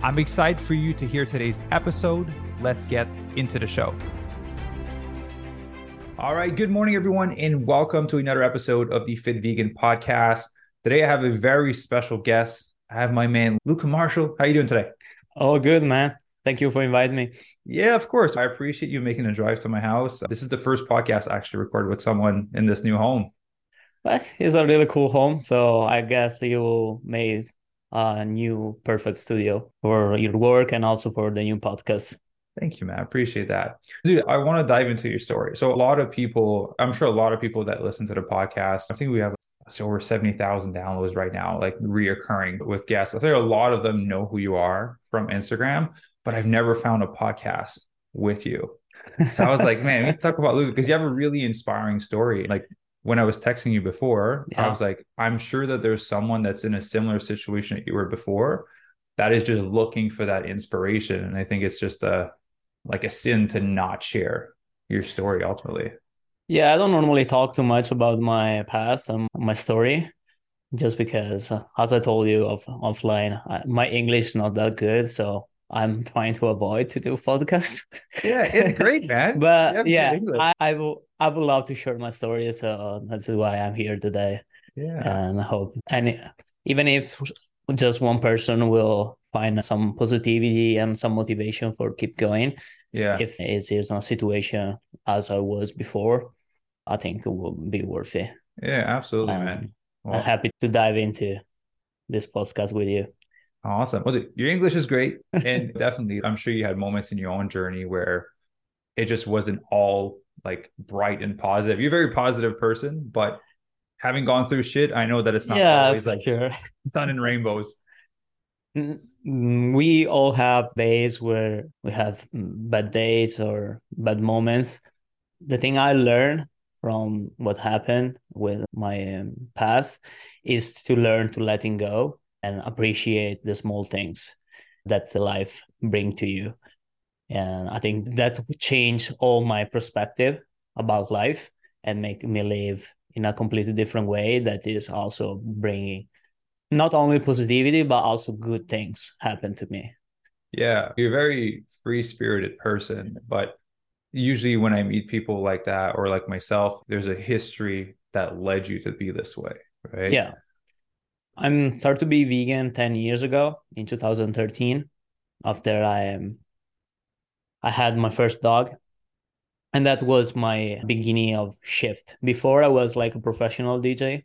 I'm excited for you to hear today's episode. Let's get into the show. All right. Good morning, everyone, and welcome to another episode of the Fit Vegan Podcast. Today, I have a very special guest. I have my man, Luca Marshall. How are you doing today? Oh, good, man. Thank you for inviting me. Yeah, of course. I appreciate you making a drive to my house. This is the first podcast I actually recorded with someone in this new home. But it's a really cool home. So I guess you made a new perfect studio for your work and also for the new podcast. Thank you, man. I appreciate that. Dude, I want to dive into your story. So, a lot of people, I'm sure a lot of people that listen to the podcast, I think we have so over 70,000 downloads right now, like reoccurring with guests. I think a lot of them know who you are from Instagram, but I've never found a podcast with you. So I was like, man, we talk about Luca because you have a really inspiring story. Like when I was texting you before, yeah. I was like, I'm sure that there's someone that's in a similar situation that you were before that is just looking for that inspiration. And I think it's just a like a sin to not share your story ultimately. Yeah, I don't normally talk too much about my past and my story just because uh, as I told you off, offline, I, my English is not that good. So I'm trying to avoid to do podcast. Yeah, it's great, man. but yeah, I, I will I would love to share my story. So that's why I'm here today. Yeah. And I hope and even if just one person will find some positivity and some motivation for keep going. Yeah. If it is a situation as I was before, I think it will be worth it. Yeah, absolutely, man. Well, I'm happy to dive into this podcast with you. Awesome. Well, your English is great. And definitely, I'm sure you had moments in your own journey where it just wasn't all like bright and positive. You're a very positive person, but having gone through shit, I know that it's not yeah, always like sure. sun and rainbows. We all have days where we have bad days or bad moments. The thing I learned from what happened with my um, past is to learn to letting go and appreciate the small things that the life bring to you. And i think that would change all my perspective about life and make me live in a completely different way that is also bringing not only positivity but also good things happen to me. Yeah you're a very free spirited person but usually when i meet people like that or like myself there's a history that led you to be this way right? Yeah I'm started to be vegan 10 years ago in 2013 after I um, I had my first dog and that was my beginning of shift. Before I was like a professional DJ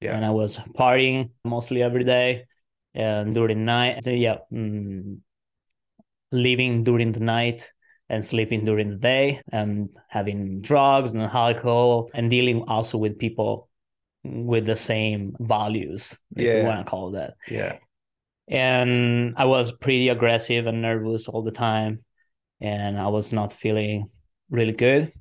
yeah. and I was partying mostly every day and during night yeah mm, living during the night and sleeping during the day and having drugs and alcohol and dealing also with people with the same values, if yeah. you want to call that. Yeah. And I was pretty aggressive and nervous all the time. And I was not feeling really good.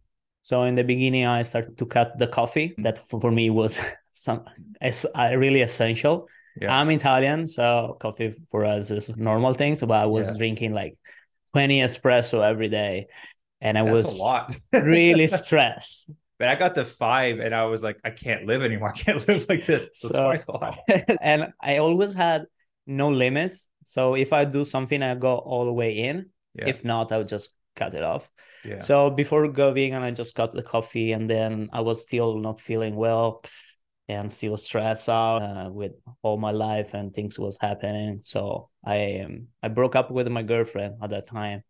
So in the beginning, I started to cut the coffee. That for me was some as uh, really essential. Yeah. I'm Italian, so coffee for us is normal thing. So, but I was yeah. drinking like 20 espresso every day, and I That's was really stressed but I got to five and I was like, I can't live anymore. I can't live like this. So, so twice a lot. and I always had no limits. So if I do something, I go all the way in. Yeah. If not, I would just cut it off. Yeah. So before going and I just got the coffee and then I was still not feeling well and still stressed out uh, with all my life and things was happening. So I um, I broke up with my girlfriend at that time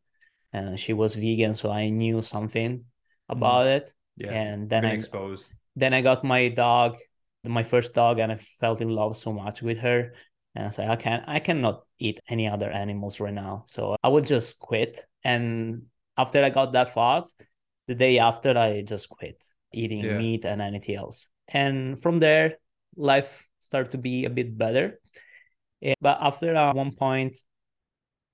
and she was vegan. So I knew something about mm. it yeah. And then I exposed. Then I got my dog, my first dog, and I felt in love so much with her. And I said, I can't, I cannot eat any other animals right now. So I would just quit. And after I got that thought, the day after, I just quit eating yeah. meat and anything else. And from there, life started to be a bit better. But after uh, one point,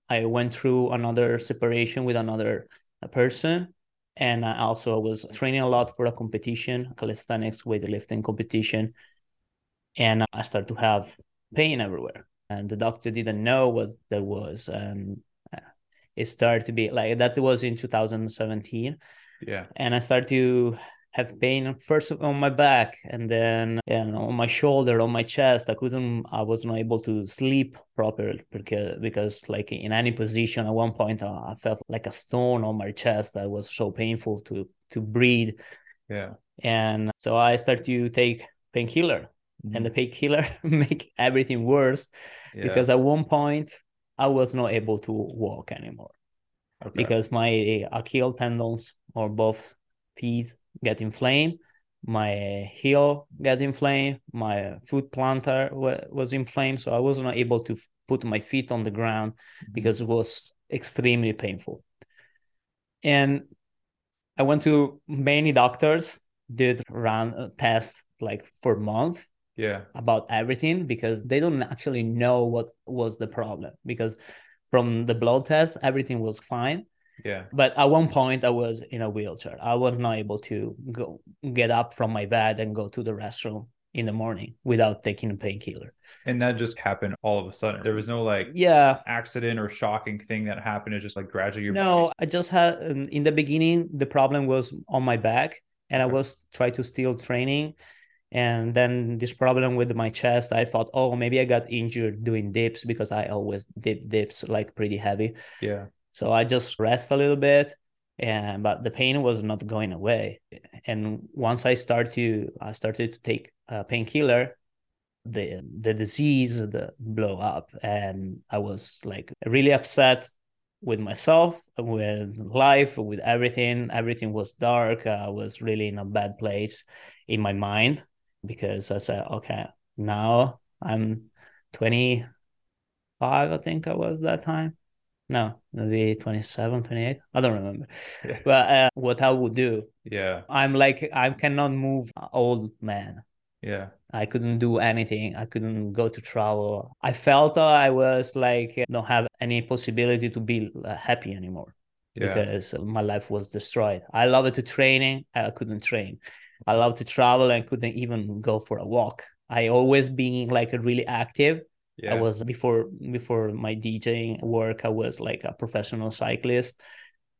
I went through another separation with another person. And I also was training a lot for a competition, calisthenics weightlifting competition. And I started to have pain everywhere. And the doctor didn't know what that was. And uh, it started to be like that was in 2017. Yeah. And I started to have pain first on my back and then know, on my shoulder, on my chest. I couldn't, I was not able to sleep properly because, because like in any position at one point, uh, I felt like a stone on my chest. That was so painful to, to breathe. Yeah. And so I started to take painkiller mm-hmm. and the painkiller make everything worse yeah. because at one point I was not able to walk anymore okay. because my Achilles tendons or both feet get inflamed my heel get inflamed my foot plantar was inflamed so i was not able to put my feet on the ground mm-hmm. because it was extremely painful. And i went to many doctors did run a test like for month yeah. about everything because they don't actually know what was the problem because from the blood test everything was fine yeah. But at one point, I was in a wheelchair. I was not able to go get up from my bed and go to the restroom in the morning without taking a painkiller. And that just happened all of a sudden. There was no like yeah accident or shocking thing that happened. It just like gradually your no. I just had um, in the beginning the problem was on my back, and. I was trying to still training. And then this problem with my chest, I thought, oh, maybe I got injured doing dips because I always dip dips like pretty heavy. Yeah. So I just rest a little bit, and but the pain was not going away. And once I started to I started to take a painkiller, the the disease the blow up, and I was like really upset with myself, with life, with everything. Everything was dark. I was really in a bad place in my mind because I said, okay, now I'm 25, I think I was that time no maybe 27 28 i don't remember. Yeah. but uh, what i would do yeah. I'm like i cannot move old man. Yeah. I couldn't do anything. I couldn't go to travel. I felt i was like don't have any possibility to be uh, happy anymore yeah. because my life was destroyed. I loved to training. I couldn't train. I loved to travel and couldn't even go for a walk. I always being like really active yeah. I was before before my DJing work. I was like a professional cyclist,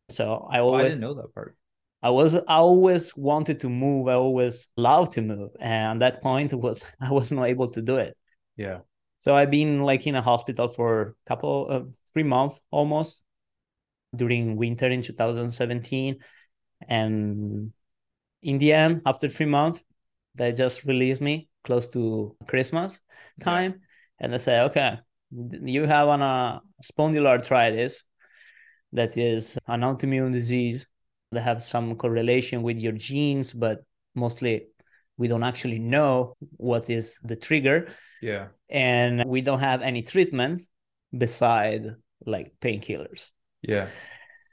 so I always oh, I didn't know that part. I was I always wanted to move. I always loved to move, and at that point was I was not able to do it. Yeah. So I've been like in a hospital for a couple of three months almost during winter in 2017, and in the end, after three months, they just released me close to Christmas time. Yeah and they say, okay, you have an uh, spondyloarthritis that is an autoimmune disease that have some correlation with your genes, but mostly we don't actually know what is the trigger. Yeah. And we don't have any treatments beside like painkillers. Yeah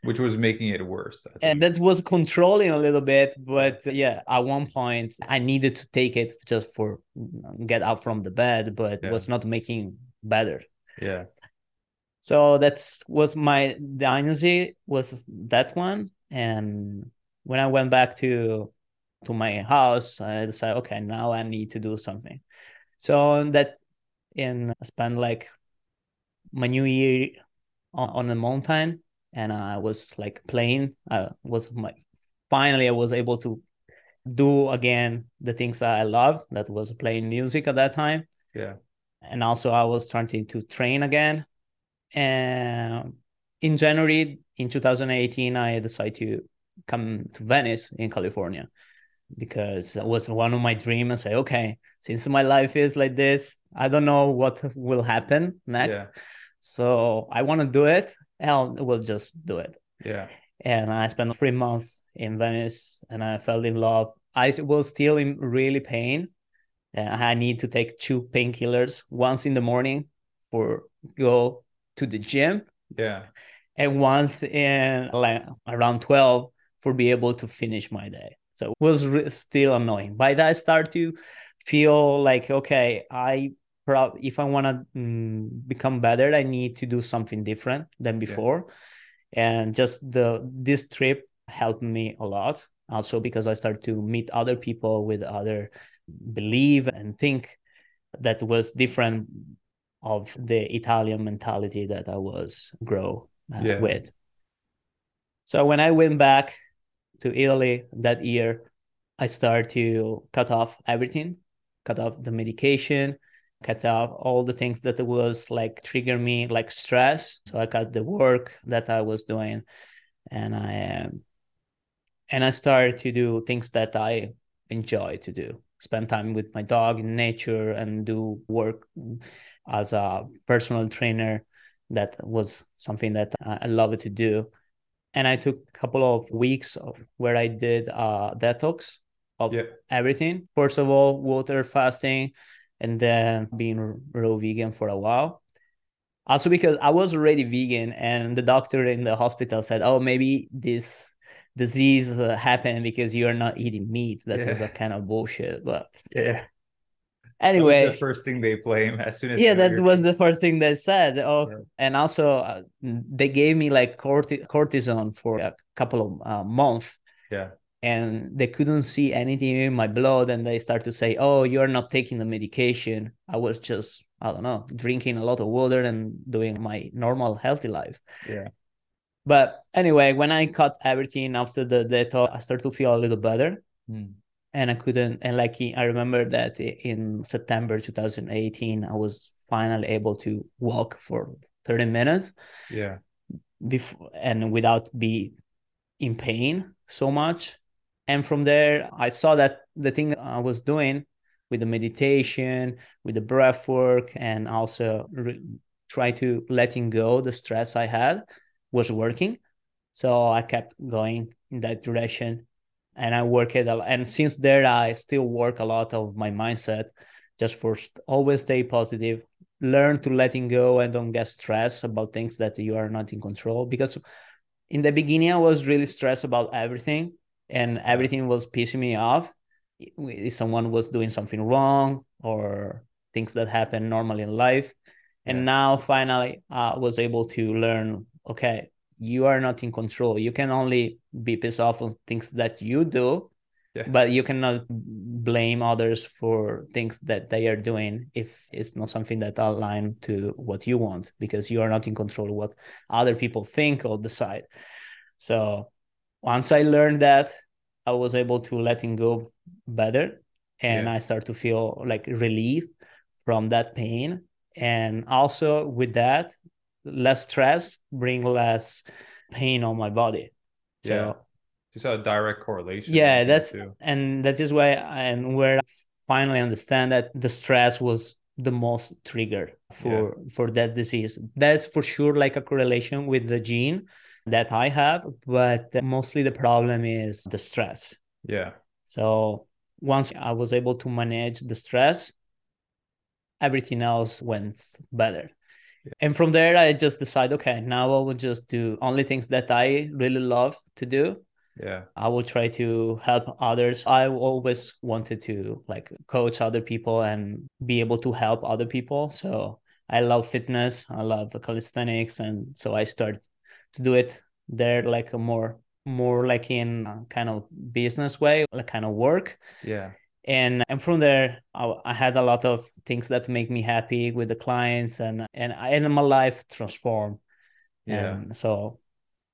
which was making it worse. And that was controlling a little bit, but yeah, at one point I needed to take it just for mm, get out from the bed, but yeah. was not making better. Yeah. So that's was my dynasty was that one, and when I went back to to my house, I decided, okay, now I need to do something. So that in I spent like my new year on, on the mountain and I was like playing. I was my finally I was able to do again the things that I loved. That was playing music at that time. Yeah. And also I was starting to train again. And in January in 2018, I decided to come to Venice in California because it was one of my dreams and say, okay, since my life is like this, I don't know what will happen next. Yeah. So I want to do it hell, we'll just do it. Yeah. And I spent three months in Venice and I fell in love. I was still in really pain. And I need to take two painkillers once in the morning for go to the gym. Yeah. And once in like around 12 for be able to finish my day. So it was re- still annoying. By that I start to feel like, okay, I pro- if I want to mm, become better, I need to do something different than before. Yeah. And just the this trip helped me a lot. Also because I started to meet other people with other believe and think that was different of the Italian mentality that I was grow uh, yeah. with. So when I went back to Italy that year, I started to cut off everything, cut off the medication, cut off all the things that was like trigger me like stress. So I cut the work that I was doing, and I um, and I started to do things that I enjoy to do. Spend time with my dog in nature and do work as a personal trainer. That was something that I love to do. And I took a couple of weeks of where I did a detox of yeah. everything. First of all, water fasting, and then being real vegan for a while. Also, because I was already vegan, and the doctor in the hospital said, "Oh, maybe this disease uh, happened because you are not eating meat." That yeah. is a kind of bullshit. But yeah. Anyway, the first thing they blame as soon as yeah, that was the first thing they said. Oh, yeah. and also uh, they gave me like corti- cortisone for a couple of uh, months. Yeah, and they couldn't see anything in my blood and they start to say oh you're not taking the medication. I was just i don't know drinking a lot of water and doing my normal healthy life. Yeah. But anyway when i cut everything after the detox i started to feel a little better. Mm. and i couldn't and like i remember that in september 2018 i was finally able to walk for 30 minutes. Yeah. Before and without be in pain so much and from there i saw that the thing i was doing with the meditation with the breath work and also re- try to letting go the stress i had was working. So i kept going in that direction and i work it and since there i still work a lot of my mindset just for always stay positive learn to letting go and don't get stressed about things that you are not in control. Because in the beginning i was really stressed about everything and everything was pissing me off if someone was doing something wrong or things that happen normally in life and yeah. now finally i was able to learn okay you are not in control you can only be pissed off on things that you do yeah. but you cannot blame others for things that they are doing if it's not something that align to what you want because you are not in control of what other people think or decide so once I learned that, I was able to let letting go better and yeah. I start to feel like relief from that pain. And also with that, less stress bring less pain on my body. So yeah. saw a direct correlation. Yeah, that's too. and that is why and where I finally understand that the stress was the most trigger for yeah. for that disease. That's for sure like a correlation with the gene that I have, but mostly the problem is the stress. Yeah. So once I was able to manage the stress, everything else went better. Yeah. And from there, I just decided, okay, now I will just do only things that I really love to do. Yeah. I will try to help others. I always wanted to like coach other people and be able to help other people. So I love fitness. I love calisthenics. And so I started to do it there like a more more like in kind of business way like kind of work. Yeah. And and from there I, I, had a lot of things that make me happy with the clients and and and my life transformed. Yeah. And so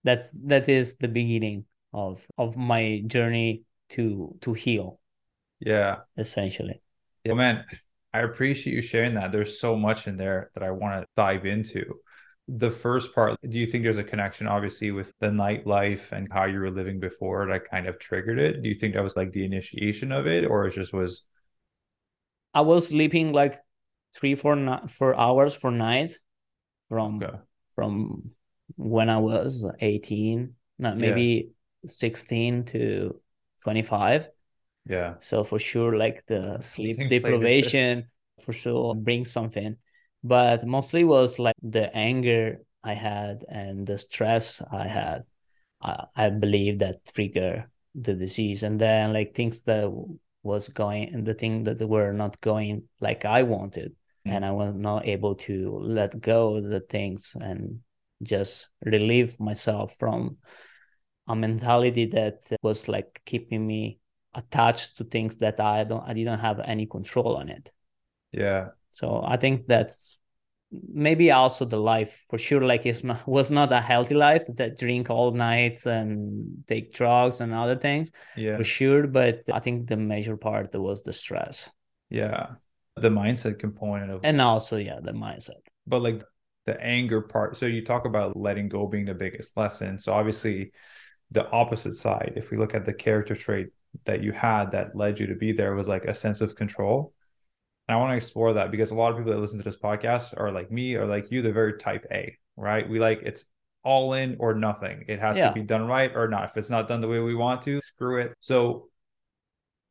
that that is the beginning of of my journey to to heal. Yeah. Essentially. Yeah. well man i appreciate you sharing that. There's so much in there that i want to dive into the first part, do you think there's a connection, obviously, with the nightlife and how you were living before that kind of triggered it? Do you think that was like the initiation of it, or it just was? I was sleeping like three, four, four hours for night from okay. from when I was 18, not maybe yeah. 16 to 25. Yeah. So for sure, like the sleep deprivation for sure brings something but mostly was like the anger I had and the stress I had. I, I believe that trigger the disease, and then like things that was going and the thing that were not going like I wanted. Mm. and I was not able to let go of the things and just relieve myself from a mentality that was like keeping me attached to things that I don't I didn't have any control on it. Yeah. So I think that's maybe also the life for sure like it's not was not a healthy life that drink all nights and take drugs and other things Yeah. for sure but i think the major part was the stress Yeah. The mindset component of and also yeah the mindset but like the anger part. So you talk about letting go being the biggest lesson. So obviously the opposite side, if we look at the character trait that you had that led you to be there was like a sense of control. And I want to explore that because a lot of people that listen to this podcast are like me or like you, they're very type A, right? We like it's all in or nothing. It has Yeah. to be done right or not. If it's not done the way we want to, screw it. So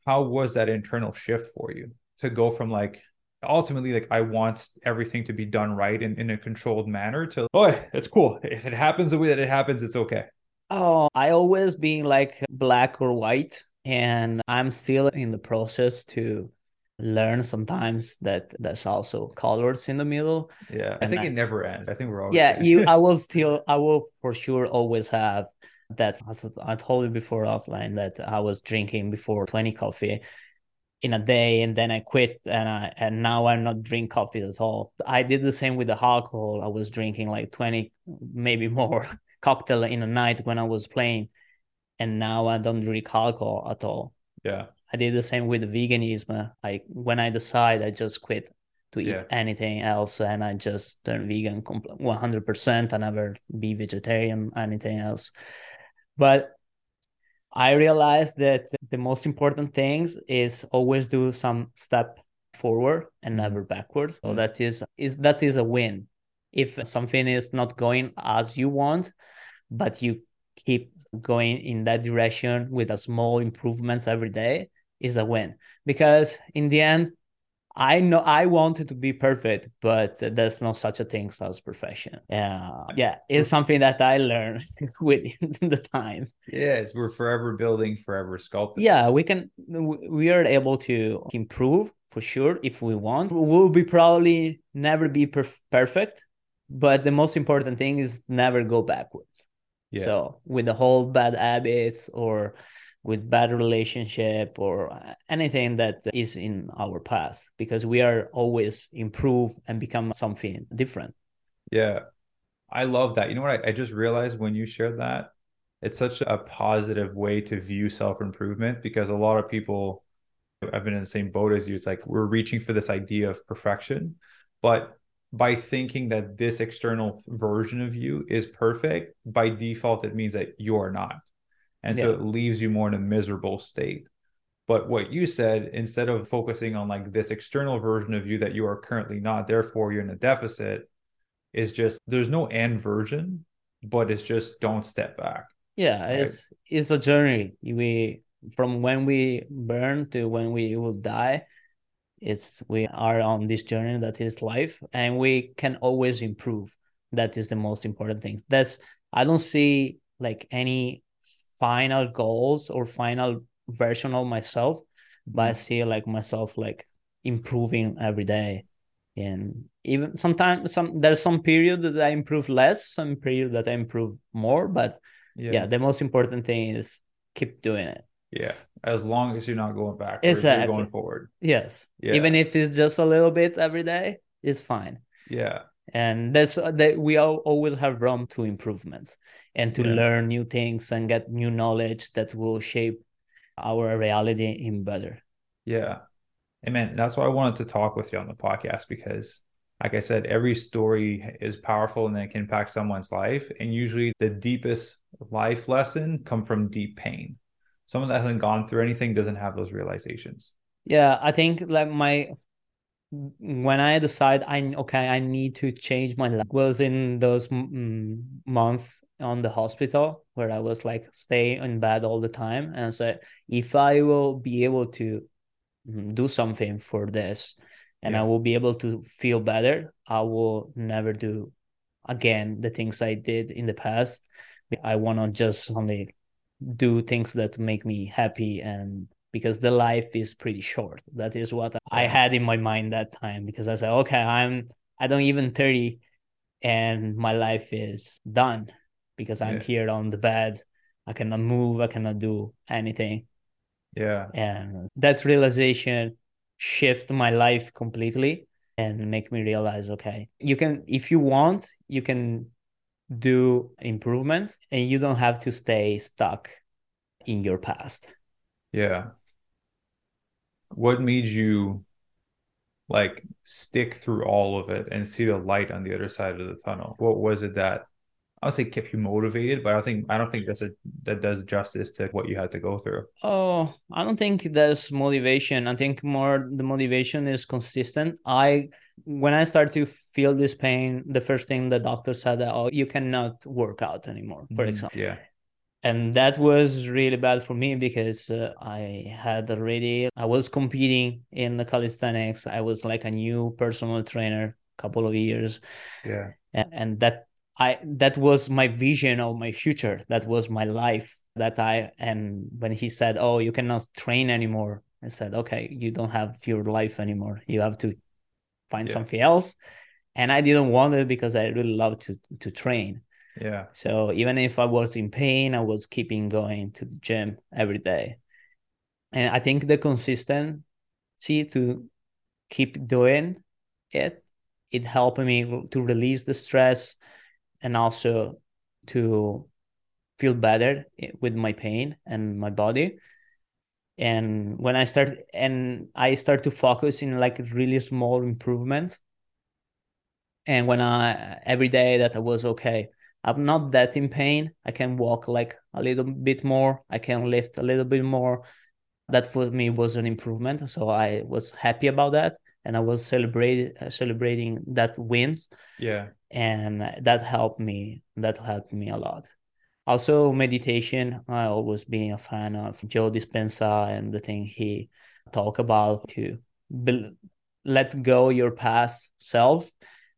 how was that internal shift for you to go from like ultimately like I want everything to be done right and in a controlled manner to oh it's cool. If it happens the way that it happens, it's okay. oh i always being like black or white and i'm still in the process to learn sometimes that there's also colors in the middle Yeah. I think I- it never ends. I think we're always yeah you i will still i will for sure always have that as i told you before offline that i was drinking before 20 coffee in a day and then i quit and i and now i'm not drink coffee at all i did the same with the alcohol i was drinking like 20 maybe more cocktail in a night when i was playing and now i don't drink alcohol at all yeah. I did the same with veganism. I when I decide, I just quit to eat Yeah. anything else, and I just turn vegan one hundred percent. I never be vegetarian, anything else. But I realized that the most important things is always do some step forward and Mhm. never backward. So Mhm. that is is that is a win. If something is not going as you want, but you keep going in that direction with a small improvements every day is a win because in the end i know i wanted to be perfect but there's no such a thing as perfection uh, yeah yeah it's something that i learned with the time Yeah. It's we're forever building, forever sculpting. yeah we can we are able to improve for sure if we want we'll be probably never be perf- perfect but the most important thing is never go backwards Yeah. so with the whole bad habits or with bad relationship or uh, anything that is in our past because we are always improve and become something different Yeah. I love that. You know what? I, I just realized when you shared that, it's such a positive way to view self improvement because a lot of people, I've been in the same boat as you. It's like we're reaching for this idea of perfection, but by thinking that this external version of you is perfect, by default, it means that you're not. And so it leaves you more in a miserable state. But what you said, instead of focusing on like this external version of you that you are currently not, therefore you're in a deficit, is just there's no end version, but it's just don't step back. yeah Right. it's it's a journey we from when we burn to when we will die it's we are on this journey that is life and we can always improve that is the most important thing that's i don't see like any final goals or final version of myself mm-hmm. but i see like myself like improving every day and even sometimes some there's some period that i improve less some period that i improve more but yeah, the most important thing is keep doing it Yeah. As long as you're not going backwards, you're going forward. yes Yeah. even if it's just a little bit every day it's fine Yeah. And that's uh, that we all always have room to improvements and to Yeah. learn new things and get new knowledge that will shape our reality in better Yeah. And man, that's why I wanted to talk with you on the podcast because, like I said, every story is powerful and it can impact someone's life. And usually the deepest life lesson come from deep pain. Someone that hasn't gone through anything doesn't have those realizations. yeah i think like my when i decide i okay i need to change my life was in those mm, month on the hospital where i was like stay in bed all the time. And said if i will be able to mm, do something for this and i will be able to feel better i will never do again the things i did in the past. I want to just only do things that make me happy and because the life is pretty short. That is what I had in my mind that time because I said, okay, I'm I don't even 30 and my life is done because I'm yeah. here on the bed. I cannot move, I cannot do anything. Yeah. And that realization shift my life completely and make me realize okay, you can if you want, you can do improvements and you don't have to stay stuck in your past. Yeah. What made you like stick through all of it and see the light on the other side of the tunnel? What was it that I'll say kept you motivated, but I think I don't think that's a that does justice to what you had to go through. Oh, I don't think there's motivation. I think more the motivation is consistent. I when I start to feel this pain, the first thing the doctor said that oh you cannot work out anymore, for mm, example. Yeah. And that was really bad for me because uh, I had already I was competing in the calisthenics. I was like a new personal trainer, couple of years. Yeah. And, and that I that was my vision of my future. That was my life. That I and when he said, "Oh, you cannot train anymore," I said, "Okay, you don't have your life anymore. You have to find yeah. something else." And I didn't want it because I really love to to train. Yeah. So even if I was in pain, I was keeping going to the gym every day. And I think the consistency to keep doing it, it helped me to release the stress and also to feel better with my pain and my body and when i start and i start to focus in like really small improvements and when i every day that i was okay i'm not that in pain. I can walk like a little bit more. I can lift a little bit more. That for me was an improvement so i was happy about that and i was celebrating uh, celebrating that wins. Yeah. And that helped me that helped me a lot. Also meditation i always been a fan of joe dispenza and the thing he talk about to build, let go your past self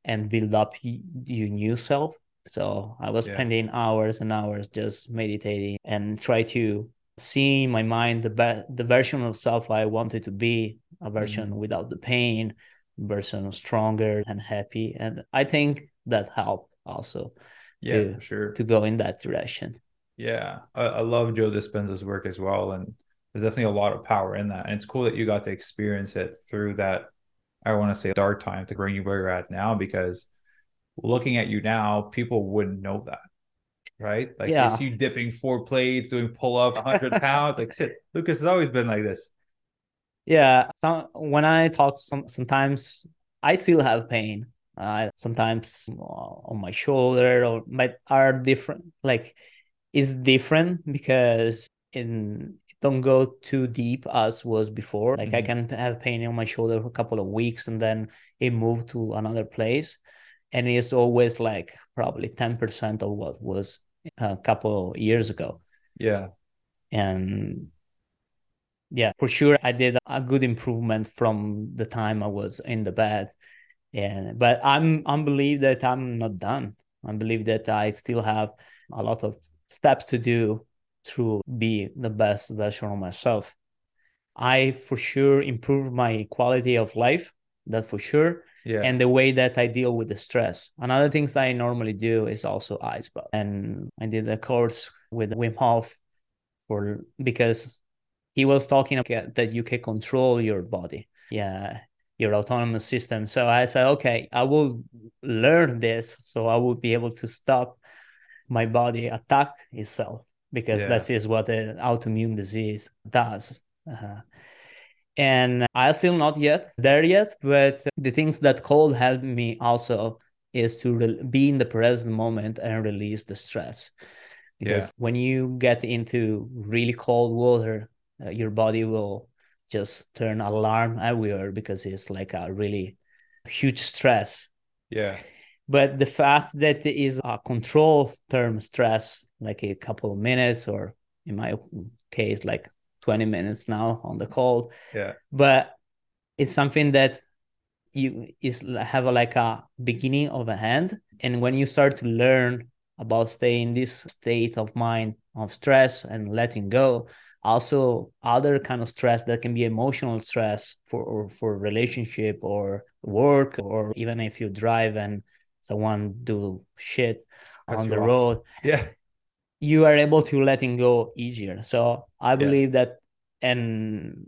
and build up your new self so i was yeah. spending hours and hours just meditating and try to see in my mind the be- the version of self i wanted to be a version mm-hmm. without the pain version stronger and happy and i think that helped also yeah to, sure to go in that direction yeah I, I love joe dispenza's work as well and there's definitely a lot of power in that and it's cool that you got to experience it through that i want to say dark time to bring you where you're at now because looking at you now people wouldn't know that right? Like yeah. you dipping four plates doing pull-ups 100 pounds like shit lucas has always been like this. Yeah so when i talk some sometimes i still have pain. Uh, sometimes on my shoulder or my are different like is different because in don't go too deep as was before. Like mm-hmm. i can have pain on my shoulder for a couple of weeks and then it moved to another place and it's always like probably 10% of what was uh, a couple years ago. Yeah. And yeah for sure i did a good improvement from the time i was in the bed. And but i'm i believe that i'm not done. I believe that i still have a lot of steps to do to be the best version of myself. I for sure improve my quality of life that for sure yeah. and the way that i deal with the stress another things that i normally do is also ice bath and i did a course with wim hof for because he was talking about that you can control your body yeah your autonomous system. So I said, okay, I will learn this so I will be able to stop my body attack itself because yeah. that is what an autoimmune disease does. Uh-huh. And I'm still not yet there yet, but the things that cold helped me also is to re- be in the present moment and release the stress. Because yeah. when you get into really cold water, uh, your body will just turn alarm everywhere because it's like a really huge stress. Yeah. But the fact that it is a control term stress, like a couple of minutes, or in my case, like 20 minutes now on the call. Yeah. But it's something that you is have a, like a beginning of a hand. And when you start to learn about staying in this state of mind of stress and letting go, also other kind of stress that can be emotional stress for or for relationship or work or even if you drive and someone do shit That's on the road Yeah. You are able to letting go easier so i Yeah. believe that and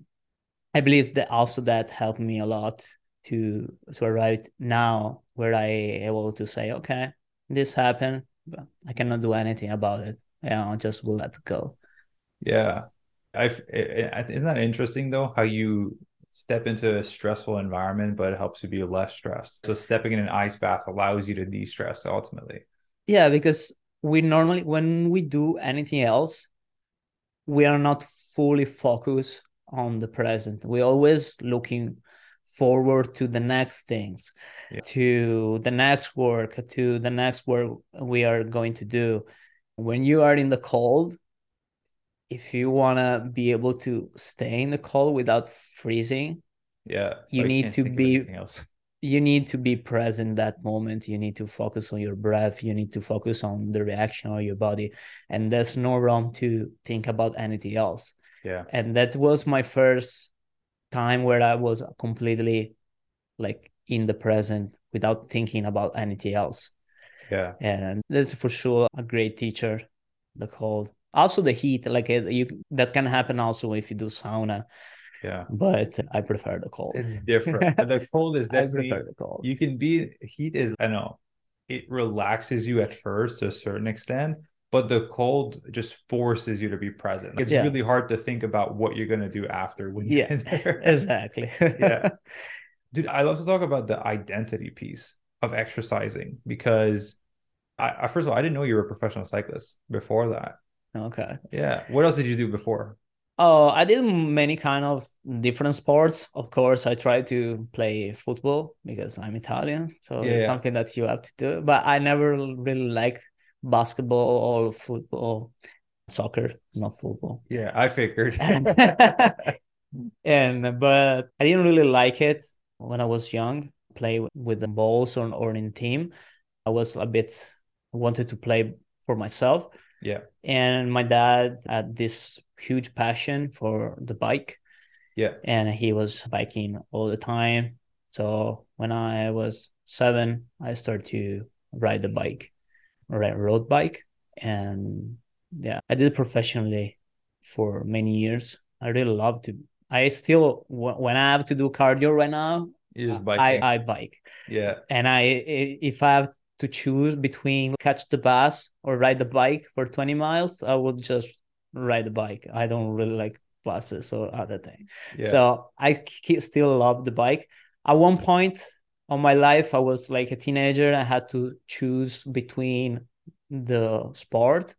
i believe that also that helped me a lot to to arrive now where i able to say okay this happened but i cannot do anything about it yeah i just will let go Yeah. I isn't that interesting though how you step into a stressful environment but it helps you be less stressed. So stepping in an ice bath allows you to de-stress ultimately. yeah because we normally when we do anything else we are not fully focused on the present we're always looking forward to the next things Yeah. to the next work to the next work we are going to do when you are in the cold if you want to be able to stay in the cold without freezing Yeah. You need to be- else. You need to be present that moment. You need to focus on your breath. You need to focus on the reaction of your body. And there's no room to think about anything else. Yeah. and that was my first time where i was completely like in the present without thinking about anything else. Yeah. and that's for sure a great teacher the cold also the heat like it, you that can happen also if you do sauna Yeah. but i prefer the cold It's different. the cold is definitely. i prefer the cold you can be heat is I know it relaxes you at first to a certain extent, but the cold just forces you to be present. It's Yeah. really hard to think about what you're gonna do after when you're Yeah, in there. exactly Yeah. Dude, I love to talk about the identity piece of exercising because I, I first of all I didn't know you were a professional cyclist before that. okay Yeah. What else did you do before? Oh, I did many kind of different sports. Of course, I tried to play football because I'm Italian, so Yeah, it's yeah. something that you have to do. But I never really liked basketball or football, soccer, not football. Yeah, I figured. And but I didn't really like it when I was young. Play with the balls or or in team. I was a bit wanted to play for myself. Yeah. and my dad had this huge passion for the bike Yeah. and he was biking all the time so when i was seven i started to ride the bike ride road bike and yeah i did it professionally for many years i really love to i still when i have to do cardio right now i i bike yeah. and I i- if I have to choose between catch the bus or ride the bike for 20 miles, I would just ride the bike. I don't really like buses or other thing. Yeah. So I still love the bike. At one point of my life, I was like a teenager. I had to choose between the sport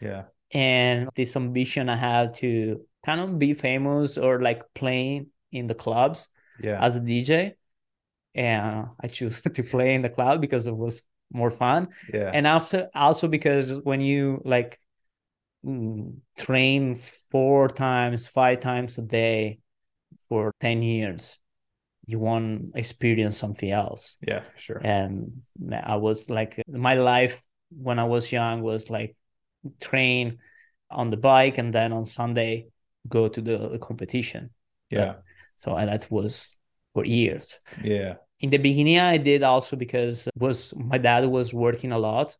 yeah. and this ambition I had to kind of be famous or like playing in the clubs Yeah. as a DJ. And I choose to play in the cloud because it was more fun. yeah. And after also because when you like mm, train four times, five times a day for 10 years, you want experience something else. yeah, sure. And I was like, my life when I was young was like train on the bike and then on Sunday go to the, the competition. Yeah. So and that was for years. Yeah. In the beginning, I did also because was my dad was working a lot,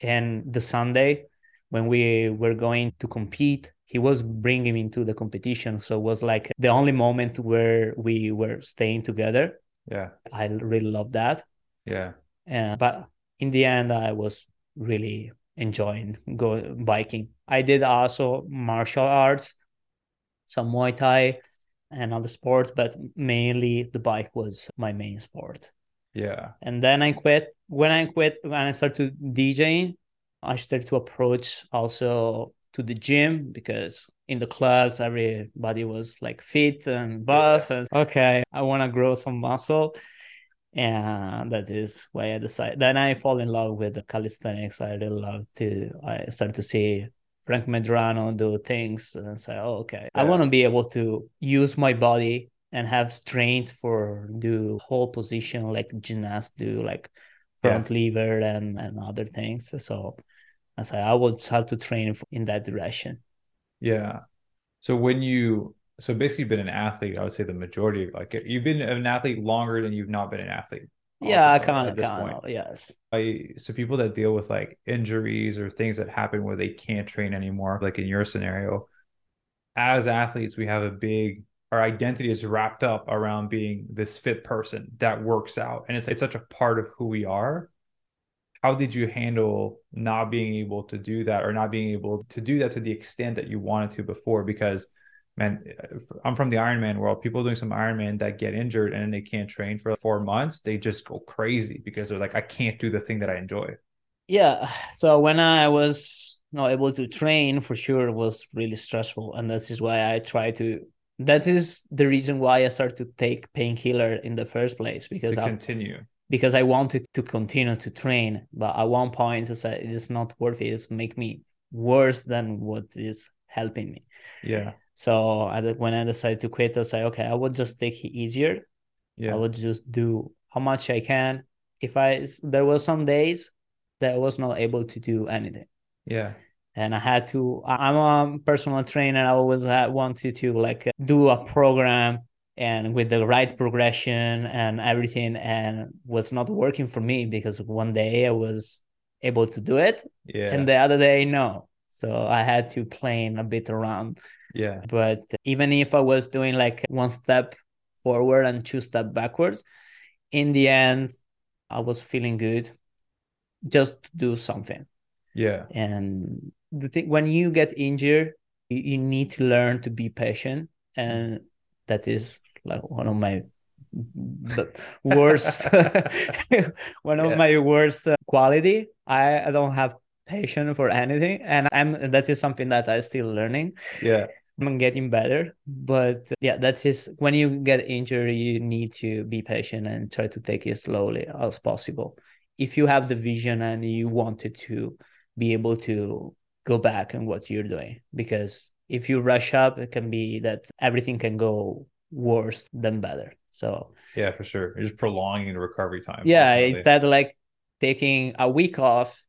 and the Sunday when we were going to compete, he was bringing me to the competition. So it was like the only moment where we were staying together. Yeah. I really loved that. Yeah. Uh, but in the end, I was really enjoying go biking. I did also martial arts, some Muay Thai, and other sports, but mainly the bike was my main sport. Yeah. And then I quit. When I quit, when I started to DJing, I started to approach also to the gym because in the clubs everybody was like fit and buff and okay i want to grow some muscle and that is why i decided then i fall in love with the calisthenics i really love to i started to see frank medrano do things and say oh okay i want to be able to use my body and have strength for do whole position like gymnasts do like Yeah. front lever and and other things so I said I would start to train in that direction. Yeah. So when you so basically you've been an athlete, I would say the majority of like you've been an athlete longer than you've not been an athlete. Yeah, I kind of, yes. I so people that deal with like injuries or things that happen where they can't train anymore, like in your scenario, as athletes, we have a big our identity is wrapped up around being this fit person that works out, and it's it's such a part of who we are. How did you handle not being able to do that, or not being able to do that to the extent that you wanted to before? Because man, I'm from the Ironman world. People doing some Ironman that get injured and they can't train for four months, they just go crazy because they're like, I can't do the thing that I enjoy. Yeah. So when I was not able to train, for sure, it was really stressful, and that is why I try to. That is the reason why I started to take painkiller in the first place because I continue because I wanted to continue to train, but at one point I said it's not worth it. It's make me worse than what is helping me. Yeah. So I, when I decided to quit, I said, okay, I would just take it easier. Yeah. I would just do how much I can. If I there were some days that I was not able to do anything. Yeah. And I had to. I'm a personal trainer. I always had wanted to like uh, do a program and with the right progression and everything, and was not working for me because one day I was able to do it, yeah, and the other day no. So I had to plan a bit around yeah. But even if I was doing like one step forward and two step backwards, in the end, I was feeling good just do something. Yeah. And the thing when you get injured, you, you need to learn to be patient. And that is like one of my the worst one of yeah. my worst uh, quality I, I don't have patience for anything and i'm that is something that i still learning yeah I'm getting better. But yeah, that is when you get injured, you need to be patient and try to take it slowly as possible. If you have the vision and you wanted to be able to go back and what you're doing, because if you rush up, it can be that everything can go worse than better. So yeah, for sure. You're just prolonging the recovery time. Yeah, instead like taking a week off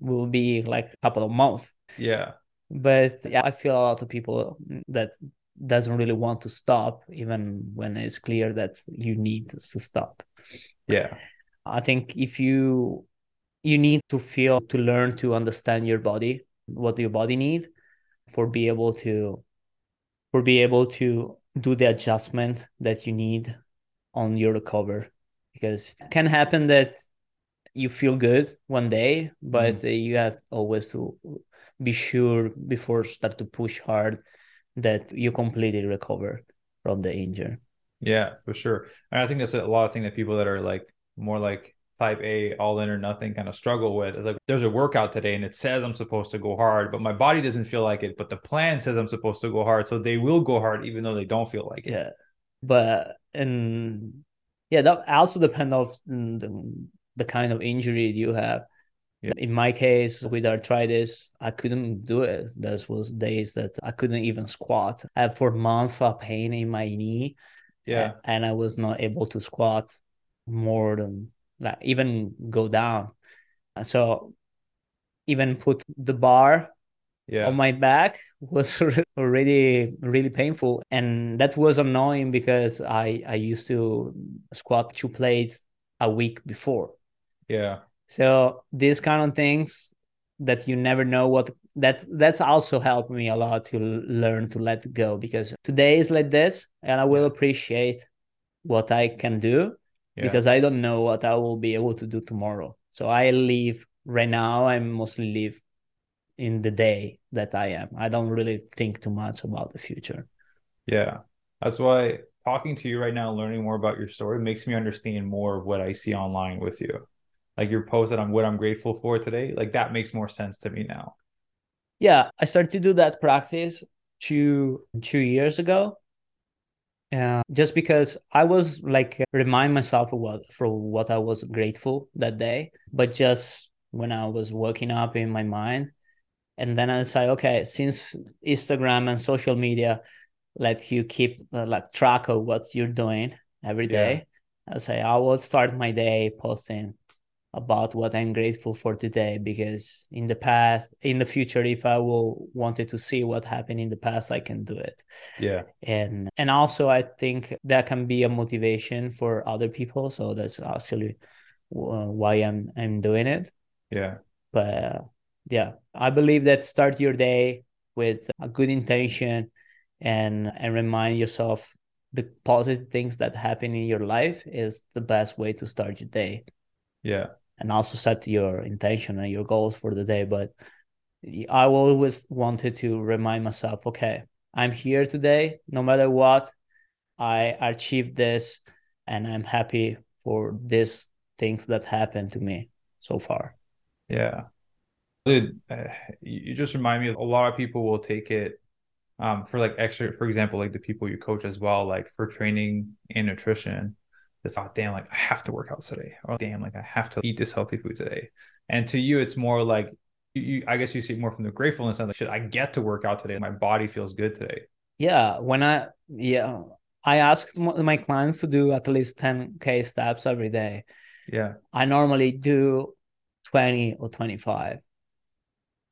will be like a couple of months. Yeah but yeah i feel a lot of people that doesn't really want to stop even when it's clear that you need to stop. Yeah. I think if you you need to feel to learn to understand your body what your body need for be able to for be able to do the adjustment that you need on your recover. Because it can happen that you feel good one day but mm. you have always to be sure before start to push hard that you completely recover from the injury. Yeah, for sure. And I think that's a lot of thing that people that are like more like type A, all in or nothing kind of struggle with. It's like there's a workout today and it says I'm supposed to go hard, but my body doesn't feel like it. But the plan says I'm supposed to go hard. So they will go hard even though they don't feel like it. Yeah. But and yeah, that also depends on the, the kind of injury you have. Yeah. In my case, with arthritis, I couldn't do it. There was days that I couldn't even squat. I had for months a pain in my knee. Yeah. And I was not able to squat more than like even go down. So even put the bar yeah. on my back was already really painful. And that was annoying because I, I used to squat two plates a week before. Yeah. So these kind of things that you never know what that that's also helped me a lot to learn to let go because today is like this and I will appreciate what I can do yeah. because I don't know what I will be able to do tomorrow. So I live right now I mostly live in the day that I am. I don't really think too much about the future. Yeah. That's why talking to you right now, learning more about your story makes me understand more of what I see online with you like your post that I'm what I'm grateful for today, like that makes more sense to me now. Yeah, I started to do that practice two two years ago. Uh, just because I was like remind myself of what for what I was grateful that day, but just when I was waking up in my mind, and then I say, okay, since Instagram and social media let you keep uh, like track of what you're doing every day, yeah. I say I will start my day posting about what I'm grateful for today because in the past, in the future, if I will wanted to see what happened in the past, I can do it. Yeah. And and also I think that can be a motivation for other people. So that's actually uh, why I'm I'm doing it. Yeah. But uh, yeah, I believe that start your day with a good intention and and remind yourself the positive things that happen in your life is the best way to start your day yeah. And also set your intention and your goals for the day. But i always wanted to remind myself okay i'm here today. No matter what i achieved this and i'm happy for these things that happened to me so far. Yeah. Dude, uh, you just remind me of a lot of people will take it um, for like extra, for example, like the people you coach as well, like for training and nutrition, it's oh damn, like I have to work out today. Oh damn, like I have to eat this healthy food today. And to you, it's more like you, I guess you see it more from the gratefulness and like shit, I get to work out today. My body feels good today. Yeah. When I yeah, I ask my clients to do at least 10k steps every day. Yeah. I normally do 20 or 25.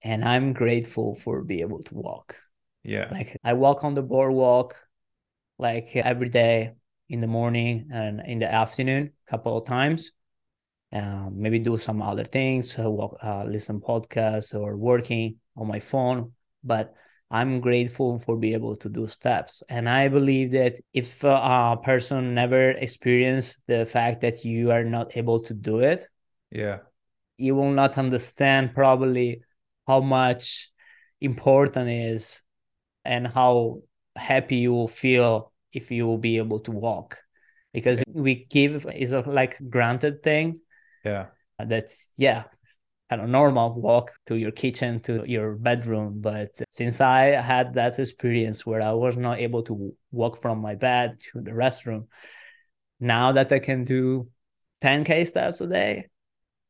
And I'm grateful for being able to walk. Yeah. Like I walk on the boardwalk like every day in the morning and in the afternoon a couple of times. Uh, maybe do some other things, uh, uh, listen podcasts or working on my phone. But I'm grateful for being able to do steps. And I believe that if a person never experienced the fact that you are not able to do it, yeah, you will not understand probably how much important is and how happy you will feel if you will be able to walk because yeah. we give is a like granted thing yeah that yeah kind of normal walk to your kitchen to your bedroom but since i had that experience where i was not able to walk from my bed to the restroom now that i can do 10k steps a day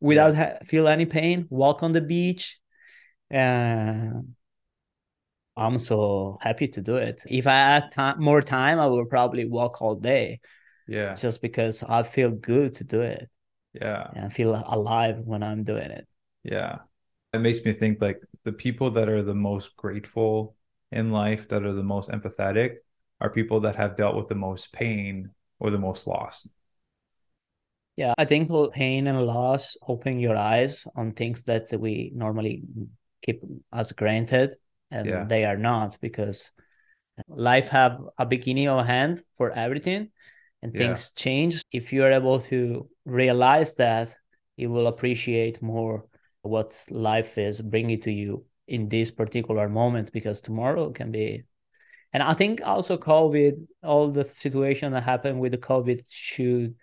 without yeah. ha- feel any pain walk on the beach uh, I'm so happy to do it. If I had time, more time, I would probably walk all day. Yeah. Just because I feel good to do it. Yeah. And I feel alive when I'm doing it. Yeah. It makes me think like the people that are the most grateful in life, that are the most empathetic, are people that have dealt with the most pain or the most loss. Yeah, I think pain and loss open your eyes on things that we normally keep as granted and yeah. they are not because life have a beginning of hand for everything and yeah. things change if you are able to realize that you will appreciate more what life is bringing to you in this particular moment because tomorrow can be and i think also covid all the situation that happened with the covid should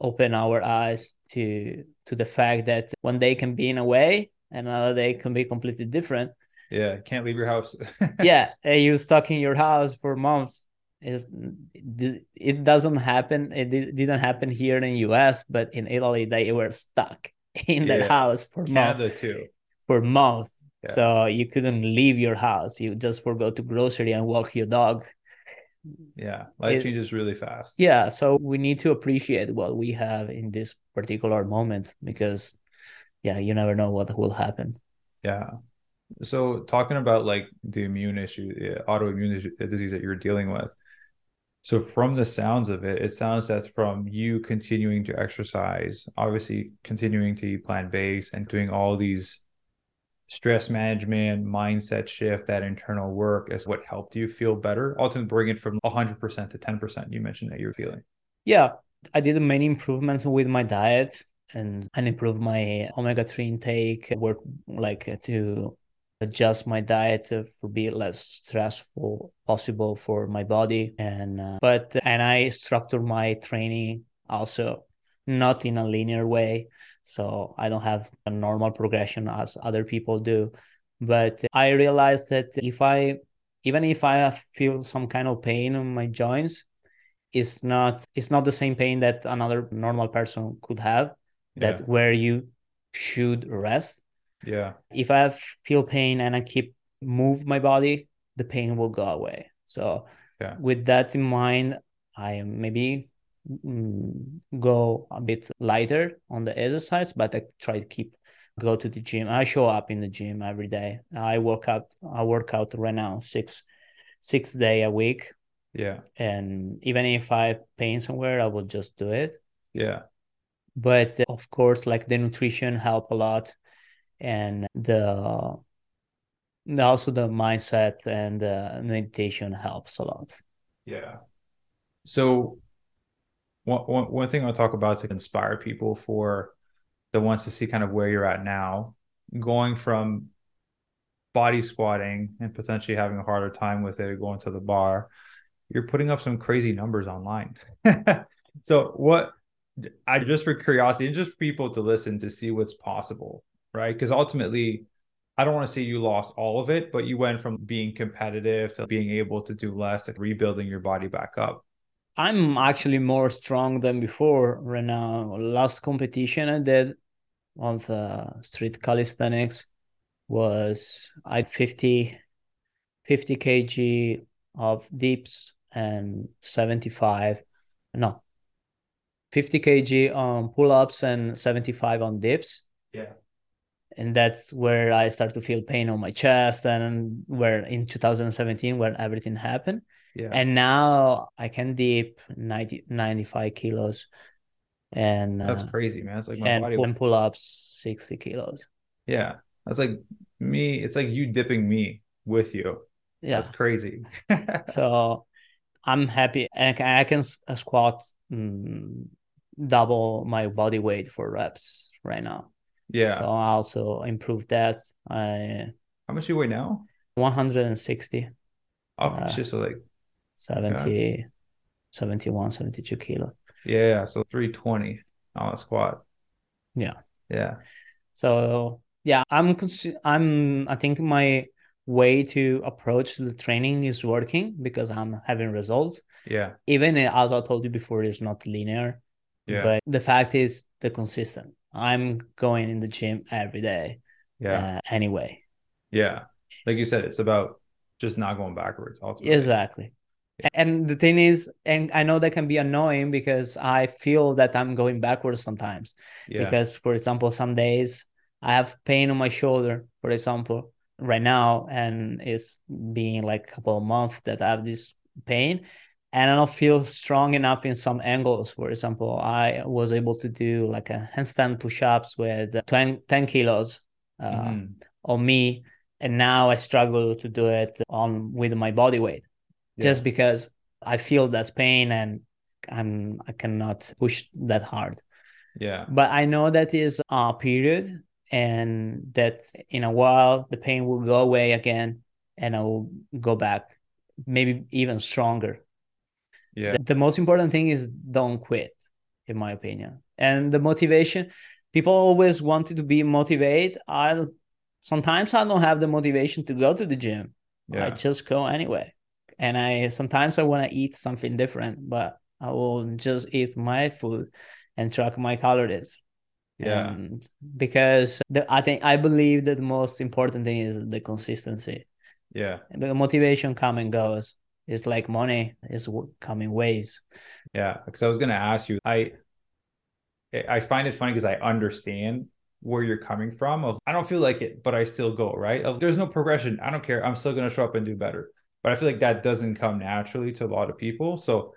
open our eyes to to the fact that one day can be in a way and another day can be completely different yeah, can't leave your house. yeah, you stuck in your house for months. Is it doesn't happen? It didn't happen here in the U.S., but in Italy they were stuck in yeah. their house for Canada months. too. For months, yeah. so you couldn't leave your house. You just for go to grocery and walk your dog. Yeah, life it, changes really fast. Yeah, so we need to appreciate what we have in this particular moment because, yeah, you never know what will happen. Yeah, so talking about like the immune issue, the autoimmune uh, disease that you're dealing with. So from the sounds of it, it sounds that's from you continuing to exercise, obviously continuing to eat plant-based and doing all these stress management, mindset shift, that internal work is what helped you feel better. Ultimately bring it from 100% to 10% you mentioned that you're feeling. Yeah, I did many improvements with my diet and and improve my omega-3 intake, work like to adjust my diet to be less stressful possible for my body. And uh, but and i structure my training also not in a linear way. So i don't have a normal progression as other people do. But i realized that if i even if i feel some kind of pain in my joints it's not it's not the same pain that another normal person could have. That yeah. where you should rest yeah. If I have feel pain and I keep move my body, the pain will go away. So yeah. with that in mind, I maybe mm, go a bit lighter on the exercise, but I try to keep go to the gym. I show up in the gym every day. I work out. I work out right now six six day a week. Yeah. And even if I pain somewhere, I will just do it. Yeah. But of course, like the nutrition help a lot, and the also the mindset and the meditation helps a lot. Yeah. So one, one, one thing I'll talk about to inspire people for the ones to see kind of where you're at now, going from body squatting and potentially having a harder time with it going to the bar, you're putting up some crazy numbers online. so what I just for curiosity and just for people to listen to see what's possible, right? Because ultimately I don't want to say you lost all of it, but you went from being competitive to being able to do less to rebuilding your body back up. I'm actually more strong than before right now. Last competition I did on the street calisthenics was I 50 50 kg of dips and 75 no 50 kg on pull-ups and 75 on dips yeah and that's where I start to feel pain on my chest and where in 2017 where everything happened. Yeah. And now I can dip 90 95 kilos and that's uh, crazy, man. It's like my and body pull, pull ups 60 kilos. Yeah. That's like me, it's like you dipping me with you. Yeah. That's crazy. so I'm happy and I can, I can squat mm, double my body weight for reps right now. Yeah. So I also improved that. I how much do you weigh now? 160. Oh, uh, just like 70, 71, 72 kilo. Yeah, so 320 on a squat. Yeah. Yeah. So yeah, I'm I'm I think my way to approach the training is working because I'm having results. Yeah. Even as I told you before, it's not linear. Yeah. But the fact is the consistent. I'm going in the gym every day. Yeah. Uh, anyway. Yeah. Like you said, it's about just not going backwards. Ultimately. Exactly. Yeah. And the thing is, and I know that can be annoying because I feel that I'm going backwards sometimes. Yeah. Because, for example, some days I have pain on my shoulder, for example, right now, and it's being like a couple of months that I have this pain and I don't feel strong enough in some angles. For example, I was able to do like a handstand push-ups with 20, 10 kilos uh, mm. on me, and now I struggle to do it on with my body weight, yeah. just because I feel that pain and I'm I cannot push that hard. Yeah. But I know that is a period, and that in a while the pain will go away again, and I will go back, maybe even stronger yeah. The, the most important thing is don't quit in my opinion. And the motivation people always wanted to be motivated. I sometimes i don't have the motivation to go to the gym. Yeah. i just go anyway. And i sometimes i want to eat something different but i will just eat my food and track my calories. Yeah. And because the, i think i believe that the most important thing is the consistency. Yeah. The motivation come and goes it's like money is coming ways. Yeah, because I was gonna ask you, I I find it funny because I understand where you're coming from. Of I don't feel like it, but I still go right. Of there's no progression. I don't care. I'm still gonna show up and do better. But I feel like that doesn't come naturally to a lot of people. So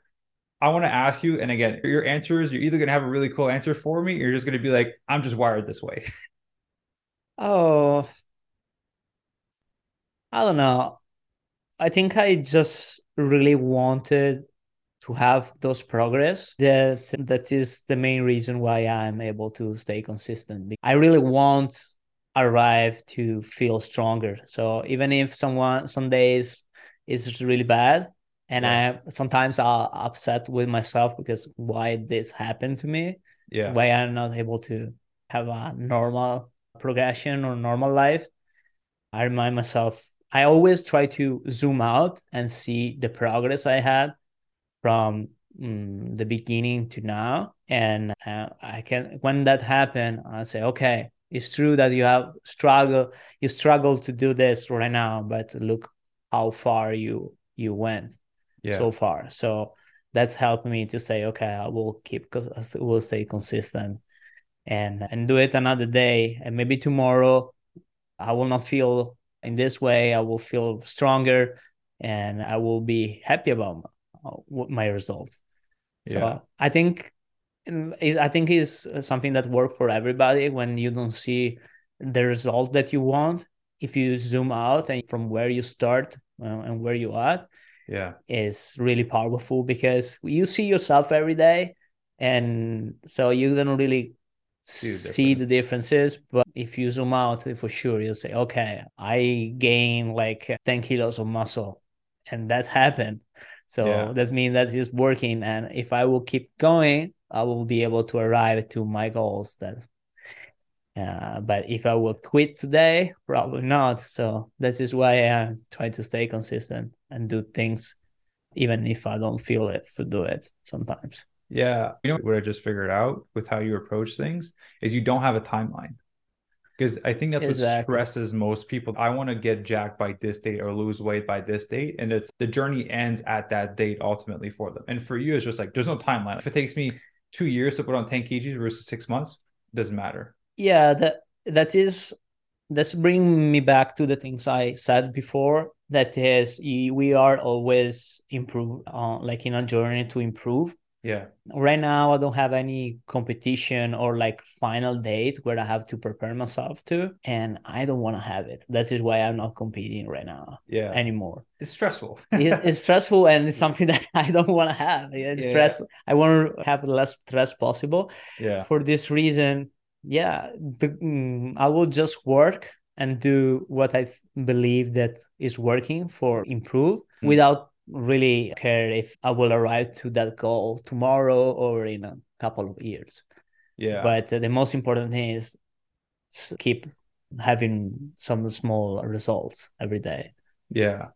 I want to ask you, and again, your answer is you're either gonna have a really cool answer for me, or you're just gonna be like, I'm just wired this way. Oh, I don't know. I think I just really wanted to have those progress that that is the main reason why i'm able to stay consistent. I really want arrive to feel stronger. So even if someone some days is really bad and yeah. i sometimes i'm upset with myself because why this happened to me yeah. why i'm not able to have a normal progression or normal life i remind myself I always try to zoom out and see the progress I had from mm, the beginning to now. And uh, I can, when that happened, I say, okay, it's true that you have struggle, you struggle to do this right now, but look how far you you went yeah. so far. So that's helped me to say, okay, I will keep because I will stay consistent and and do it another day. And maybe tomorrow I will not feel in this way. I will feel stronger and I will be happy about my, my results. So yeah. I think I think is something that works for everybody when you don't see the result that you want. If you zoom out and from where you start uh, and where you are, yeah, is really powerful because you see yourself every day, and so you don't really see the, differences. But if you zoom out, for sure you'll say, okay, I gain like ten kilos of muscle, and that happened. So yeah. that means that is working, and if I will keep going, I will be able to arrive to my goals. That, uh, but if I will quit today, probably not. So that is why I try to stay consistent and do things, even if I don't feel it to do it sometimes. Yeah, you know what I just figured out with how you approach things is you don't have a timeline because I think that's exactly. what stresses most people. I want to get jacked by this date or lose weight by this date, and it's the journey ends at that date ultimately for them. And for you, it's just like there's no timeline. If it takes me two years to put on 10 kgs versus six months, doesn't matter. Yeah, that that is that's bring me back to the things I said before. That is, we are always improve, uh, like in a journey to improve yeah. Right now, I don't have any competition or like final date where I have to prepare myself to, and I don't want to have it. That is why I'm not competing right now. Yeah. Anymore. It's stressful. it, it's stressful, and it's something that I don't want to have. It's yeah. stress. I want to have the less stress possible. Yeah. For this reason, yeah, the, mm, I will just work and do what I believe that is working for improve mm. without really care if I will arrive to that goal tomorrow or in a couple of years. Yeah. But the most important thing is keep having some small results every day. Yeah.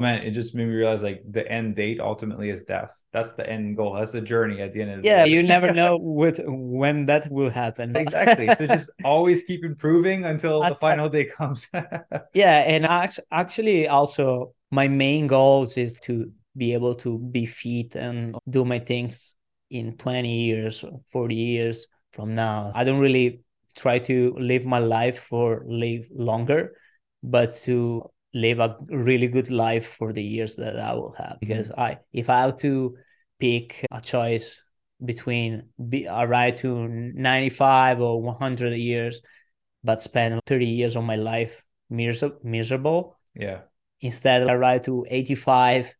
Man, it just made me realize like the end date ultimately is death. That's the end goal. That's the journey at the end of the Yeah, day. you never know with when that will happen. exactly. So just always keep improving until the final day comes. yeah, and actually also my main goals is to be able to be fit and do my things in 20 years 40 years from now. I don't really try to live my life for live longer but to live a really good life for the years that i will have. Because mm-hmm. i if i have to pick a choice between be a ride to 95 or 100 years but spend 30 years of my life miserable yeah instead I ride to 85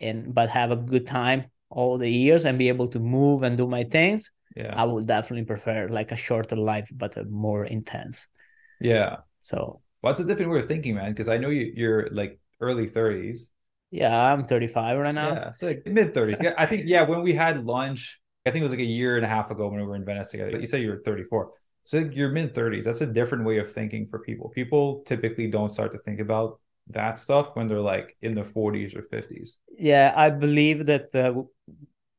and but have a good time all the years and be able to move and do my things yeah. I would definitely prefer like a shorter life but a more intense. Yeah. So. What's well, a different way of thinking man because i know you, you're like early 30s yeah i'm 35 right now. Yeah so like mid 30s yeah, i think yeah when we had lunch i think it was like a year and a half ago when we were in venice together. You said you were 34 so you're mid 30s that's a different way of thinking for people. People typically don't start to think about that stuff when they're like in their 40s or 50s. Yeah, I believe that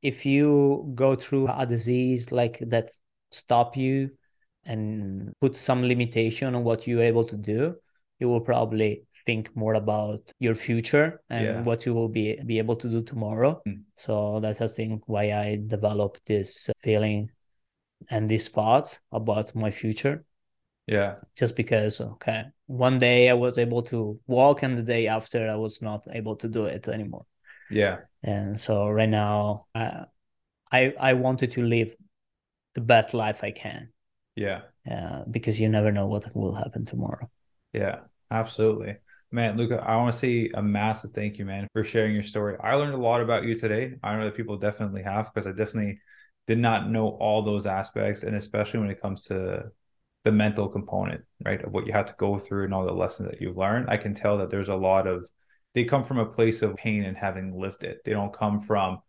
if you go through a disease like that stop you and put some limitation on what you're able to do, you will probably think more about your future and yeah. what you will be be able to do tomorrow. Mm. So that's I think why I developed this feeling and these thoughts about my future. Yeah. Just because, okay, one day I was able to walk, and the day after I was not able to do it anymore. Yeah. And so right now, I I, I wanted to live the best life I can. Yeah. Yeah, because you never know what will happen tomorrow. Yeah, absolutely. Man, Luca, I want to say a massive thank you, man, for sharing your story. I learned a lot about you today. I know that people definitely have because I definitely did not know all those aspects, and especially when it comes to the mental component, right, of what you had to go through and all the lessons that you've learned, I can tell that there's a lot of they come from a place of pain and having lived it. They don't come from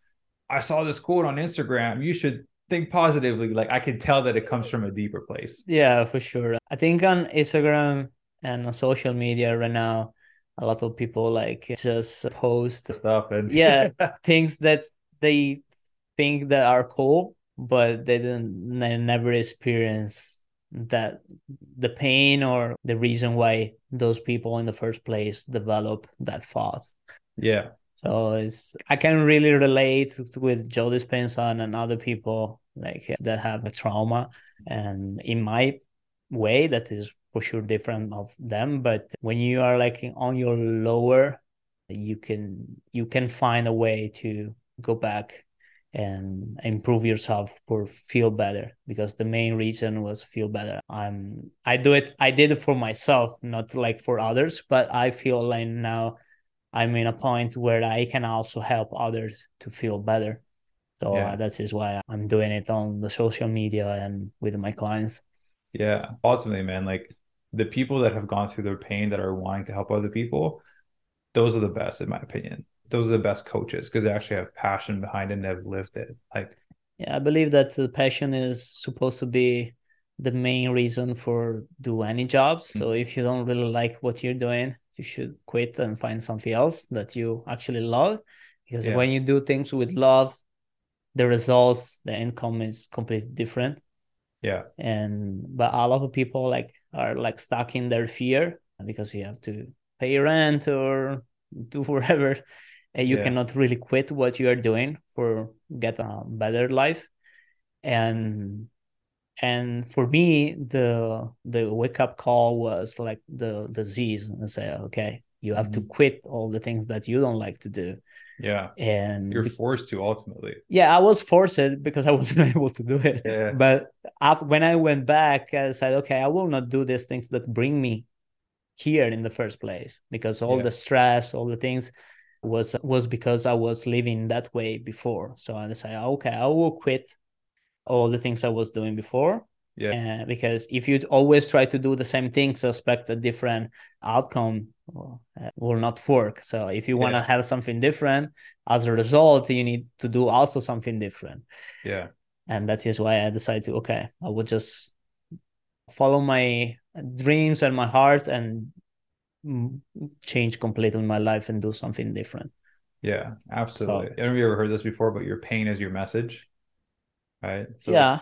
I saw this quote on Instagram. You should think positively. Like I can tell that it comes from a deeper place. Yeah, for sure. I think on Instagram and on social media right now, a lot of people like just post stuff and yeah, things that they think that are cool, but they didn't they never experience that the pain or the reason why those people in the first place develop that thought. Yeah. So it's I can really relate with Joe Dispenza and other people like that have a trauma, and in my way that is for sure different of them. But when you are like on your lower, you can you can find a way to go back and improve yourself or feel better because the main reason was feel better. I'm i do it i did it for myself not like for others but i feel like now i'm in a point where i can also help others to feel better. So yeah. uh, that is why i'm doing it on the social media and with my clients. Yeah ultimately man like the people that have gone through their pain that are wanting to help other people those are the best in my opinion those are the best coaches because they actually have passion behind it and have lived it. Like, yeah, I believe that the passion is supposed to be the main reason for do any jobs. Mm-hmm. So if you don't really like what you're doing, you should quit and find something else that you actually love. Because yeah. when you do things with love, the results, the income is completely different. Yeah. And but a lot of people like are like stuck in their fear because you have to pay rent or do whatever and you yeah. cannot really quit what you are doing for get a better life and and for me the the wake up call was like the disease and say okay you have mm-hmm. to quit all the things that you don't like to do yeah and you're forced to ultimately yeah i was forced because i wasn't able to do it yeah. but after, when i went back i said okay i will not do these things that bring me here in the first place because all yeah. the stress all the things was was because I was living that way before. So I decided, okay, I will quit all the things I was doing before. Yeah. Uh, because if you always try to do the same things, expect a different outcome well, uh, will not work. So if you want to yeah. have something different, as a result, you need to do also something different. Yeah. And that is why I decided to okay, I will just follow my dreams and my heart and change completely my life and do something different. Yeah, absolutely. So, Have you ever heard this before? But your pain is your message, right? So yeah.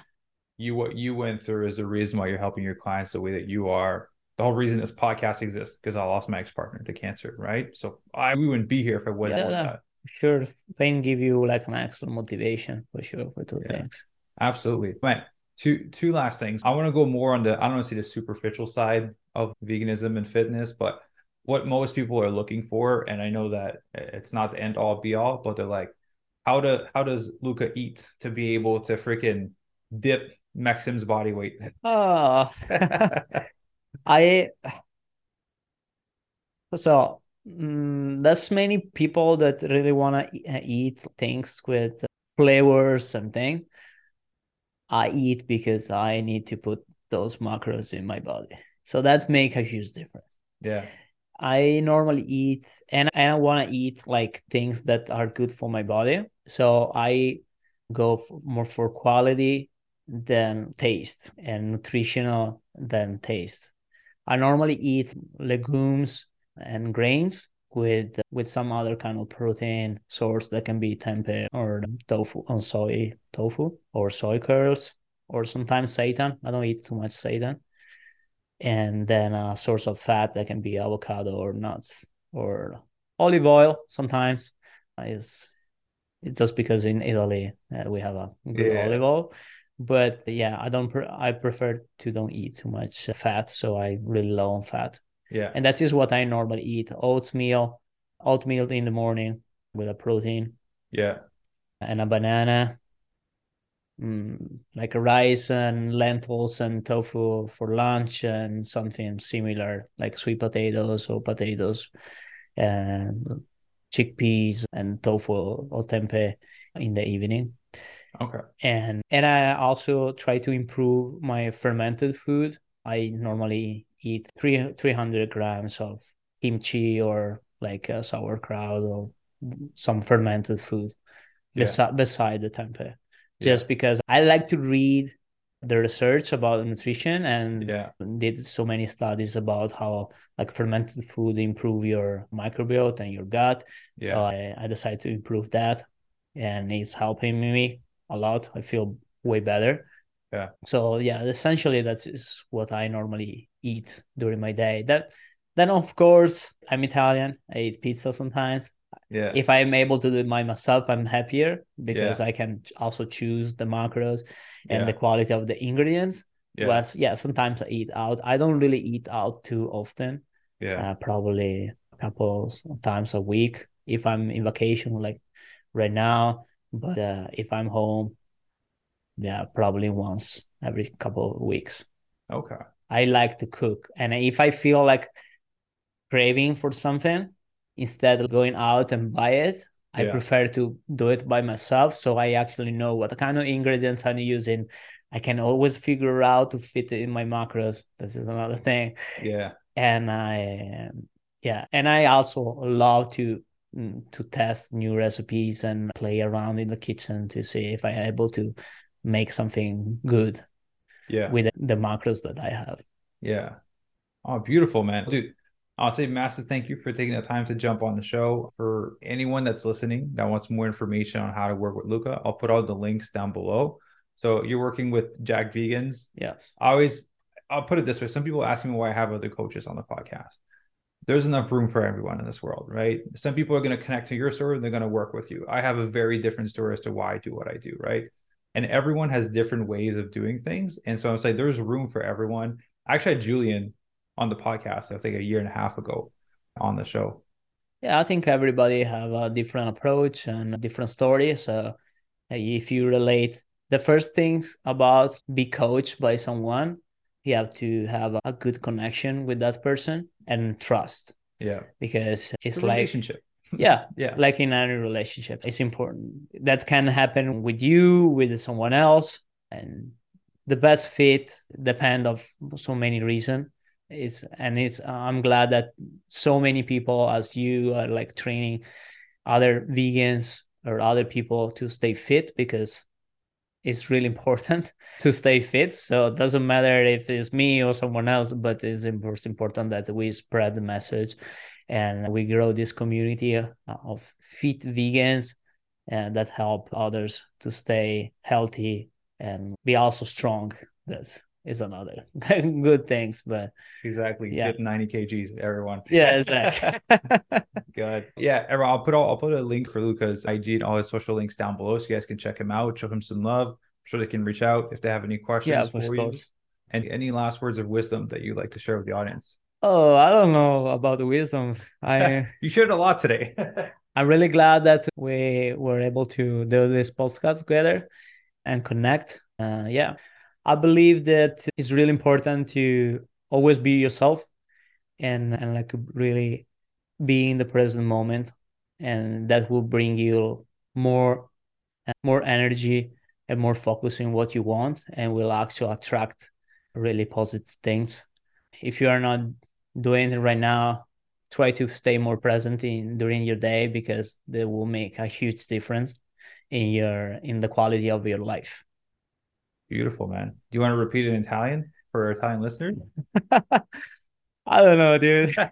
You what you went through is the reason why you're helping your clients the way that you are. The whole reason this podcast exists because I lost my ex partner to cancer, right? So I we wouldn't be here if I wasn't yeah. Sure, pain give you like an extra motivation for sure for two yeah. things. Absolutely, man. Two two last things. I want to go more on the I don't want to see the superficial side of veganism and fitness, but what most people are looking for and i know that it's not the end all be all but they're like how to how does luca eat to be able to freaking dip Maxime's body weight? Oh i so mm, there's many people that really want to uh, eat things with flavors and things i eat because i need to put those macros in my body. So that make a huge difference. Yeah I normally eat and, and I want to eat like things that are good for my body. So I go for, more for quality than taste and nutritional than taste. I normally eat legumes and grains with with some other kind of protein source that can be tempeh or tofu on soy tofu or soy curls or sometimes seitan. I don't eat too much seitan and then a source of fat that can be avocado or nuts or olive oil sometimes. Is it's just because in Italy uh, we have a good yeah. olive oil. But yeah I don't pre- I prefer to don't eat too much fat so I really low on fat. Yeah. And that is what I normally eat oatmeal oatmeal in the morning with a protein. Yeah. And a banana mm, like rice and lentils and tofu for lunch and something similar like sweet potatoes or potatoes and chickpeas and tofu or tempeh in the evening. Okay. And and i also try to improve my fermented food. I normally eat three 300 grams of kimchi or like a sauerkraut or some fermented food yeah. beside, beside the tempeh just yeah. because I like to read the research about nutrition and yeah. did so many studies about how like fermented food improve your microbiota and your gut. Yeah. So I, I decided to improve that and it's helping me a lot. I feel way better. Yeah. So yeah, essentially that is what I normally eat during my day. That then of course I'm Italian. I eat pizza sometimes. Yeah. If I'm able to do it by myself, I'm happier because Yeah. I can also choose the macros and Yeah. the quality of the ingredients. Yeah. But yeah, sometimes I eat out. I don't really eat out too often. yeah. Uh, probably a couple times a week if I'm in vacation, like right now. But uh, if I'm home, yeah, probably once every couple of weeks. Okay. I like to cook. And if I feel like craving for something, instead of going out and buy it, I Yeah. prefer to do it by myself. So I actually know what kind of ingredients I'm using. I can always figure out to fit it in my macros. This is another thing. Yeah. And I, yeah, and I also love to mm, to test new recipes and play around in the kitchen to see if I'm able to make something good Yeah. with the macros that I have. Yeah. Oh, beautiful, man. Dude, I'll say massive thank you for taking the time to jump on the show. For anyone that's listening that wants more information on how to work with Luca, I'll put all the links down below. So you're working with Jacked Vegans. Yes. I always, I'll put it this way. Some people ask me why I have other coaches on the podcast. There's enough room for everyone in this world, right? Some people are going to connect to your story and they're going to work with you. I have a very different story as to why I do what I do, right? And everyone has different ways of doing things. And so I'm saying there's room for everyone. Actually Julian on the podcast, I think a year and a half ago on the show. Yeah, I think everybody have a different approach and a different story. So if you relate the first things about be coached by someone, you have to have a good connection with that person and trust Yeah. because it's like relationship. yeah, Yeah. like in any relationship, it's important. That can happen with you, with someone else, and the best fit depend of so many reasons. Is and it's I'm glad that so many people as you are like training other vegans or other people to stay fit because it's really important to stay fit. So it doesn't matter if it's me or someone else, but it's important that we spread the message and we grow this community uh, of fit vegans and that help others to stay healthy and be also strong. That is another good things. But Exactly. Yeah. Get 90 kgs, everyone. yeah, exactly. Good. Yeah, everyone, I'll put all, I'll put a link for Luca's IG and all his social links down below so you guys can check him out, show him some love. I'm sure they can reach out if they have any questions yeah, for you. And any last words of wisdom that you'd like to share with the audience? Oh, I don't know about the wisdom. I You shared a lot today. I'm really glad that we were able to do this podcast together and connect. Uh, yeah, I believe that it's really important to always be yourself and and like really be in the present moment, and that will bring you more more energy and more focus in what you want, and will actually attract really positive things. If you are not doing it right now, try to stay more present in during your day because they will make a huge difference in your in the quality of your life. Beautiful, man. Do you want to repeat it in Italian for our Italian listeners? I don't know, dude. no,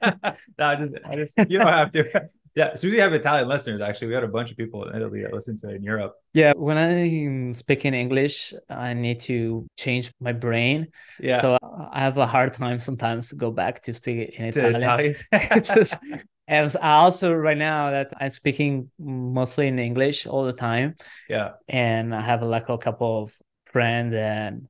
I just, I just, you don't have to. Yeah, so we have Italian listeners. Actually, we had a bunch of people in Italy that listen to it in Europe. yeah, when I'm speaking English, I need to change my brain. Yeah, So I have a hard time sometimes to go back to speak in to Italian. Italian. and I also right now that I'm speaking mostly in English all the time. yeah, and I have like a couple of friends and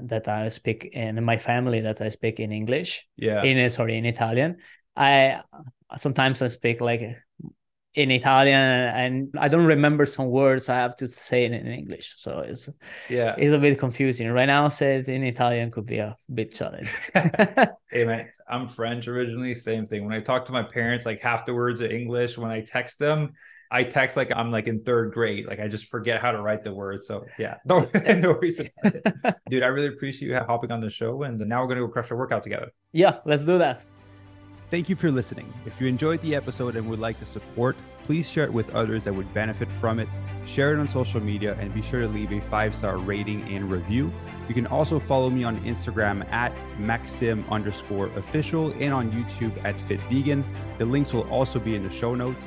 that I speak in my family that I speak in English yeah, in uh, sorry in Italian. I uh, sometimes I speak like in Italian and I don't remember some words. I have to say it in English, so it's yeah. it's a bit confusing right now. Say it in Italian could be a bit challenging. Hey man, I'm French originally. Same thing. When I talk to my parents, like half the words are English. When I text them, I text like I'm like in third grade. Like I just forget how to write the words. So yeah, no, no reason. Dude, I really appreciate you hopping on the show. And now we're gonna go crush a workout together. yeah, let's do that. Thank you for listening. If you enjoyed the episode and would like to support, please share it with others that would benefit from it. Share it on social media and be sure to leave a five star rating and review. You can also follow me on Instagram at Maxime underscore official and on YouTube at Fit Vegan. The links will also be in the show notes.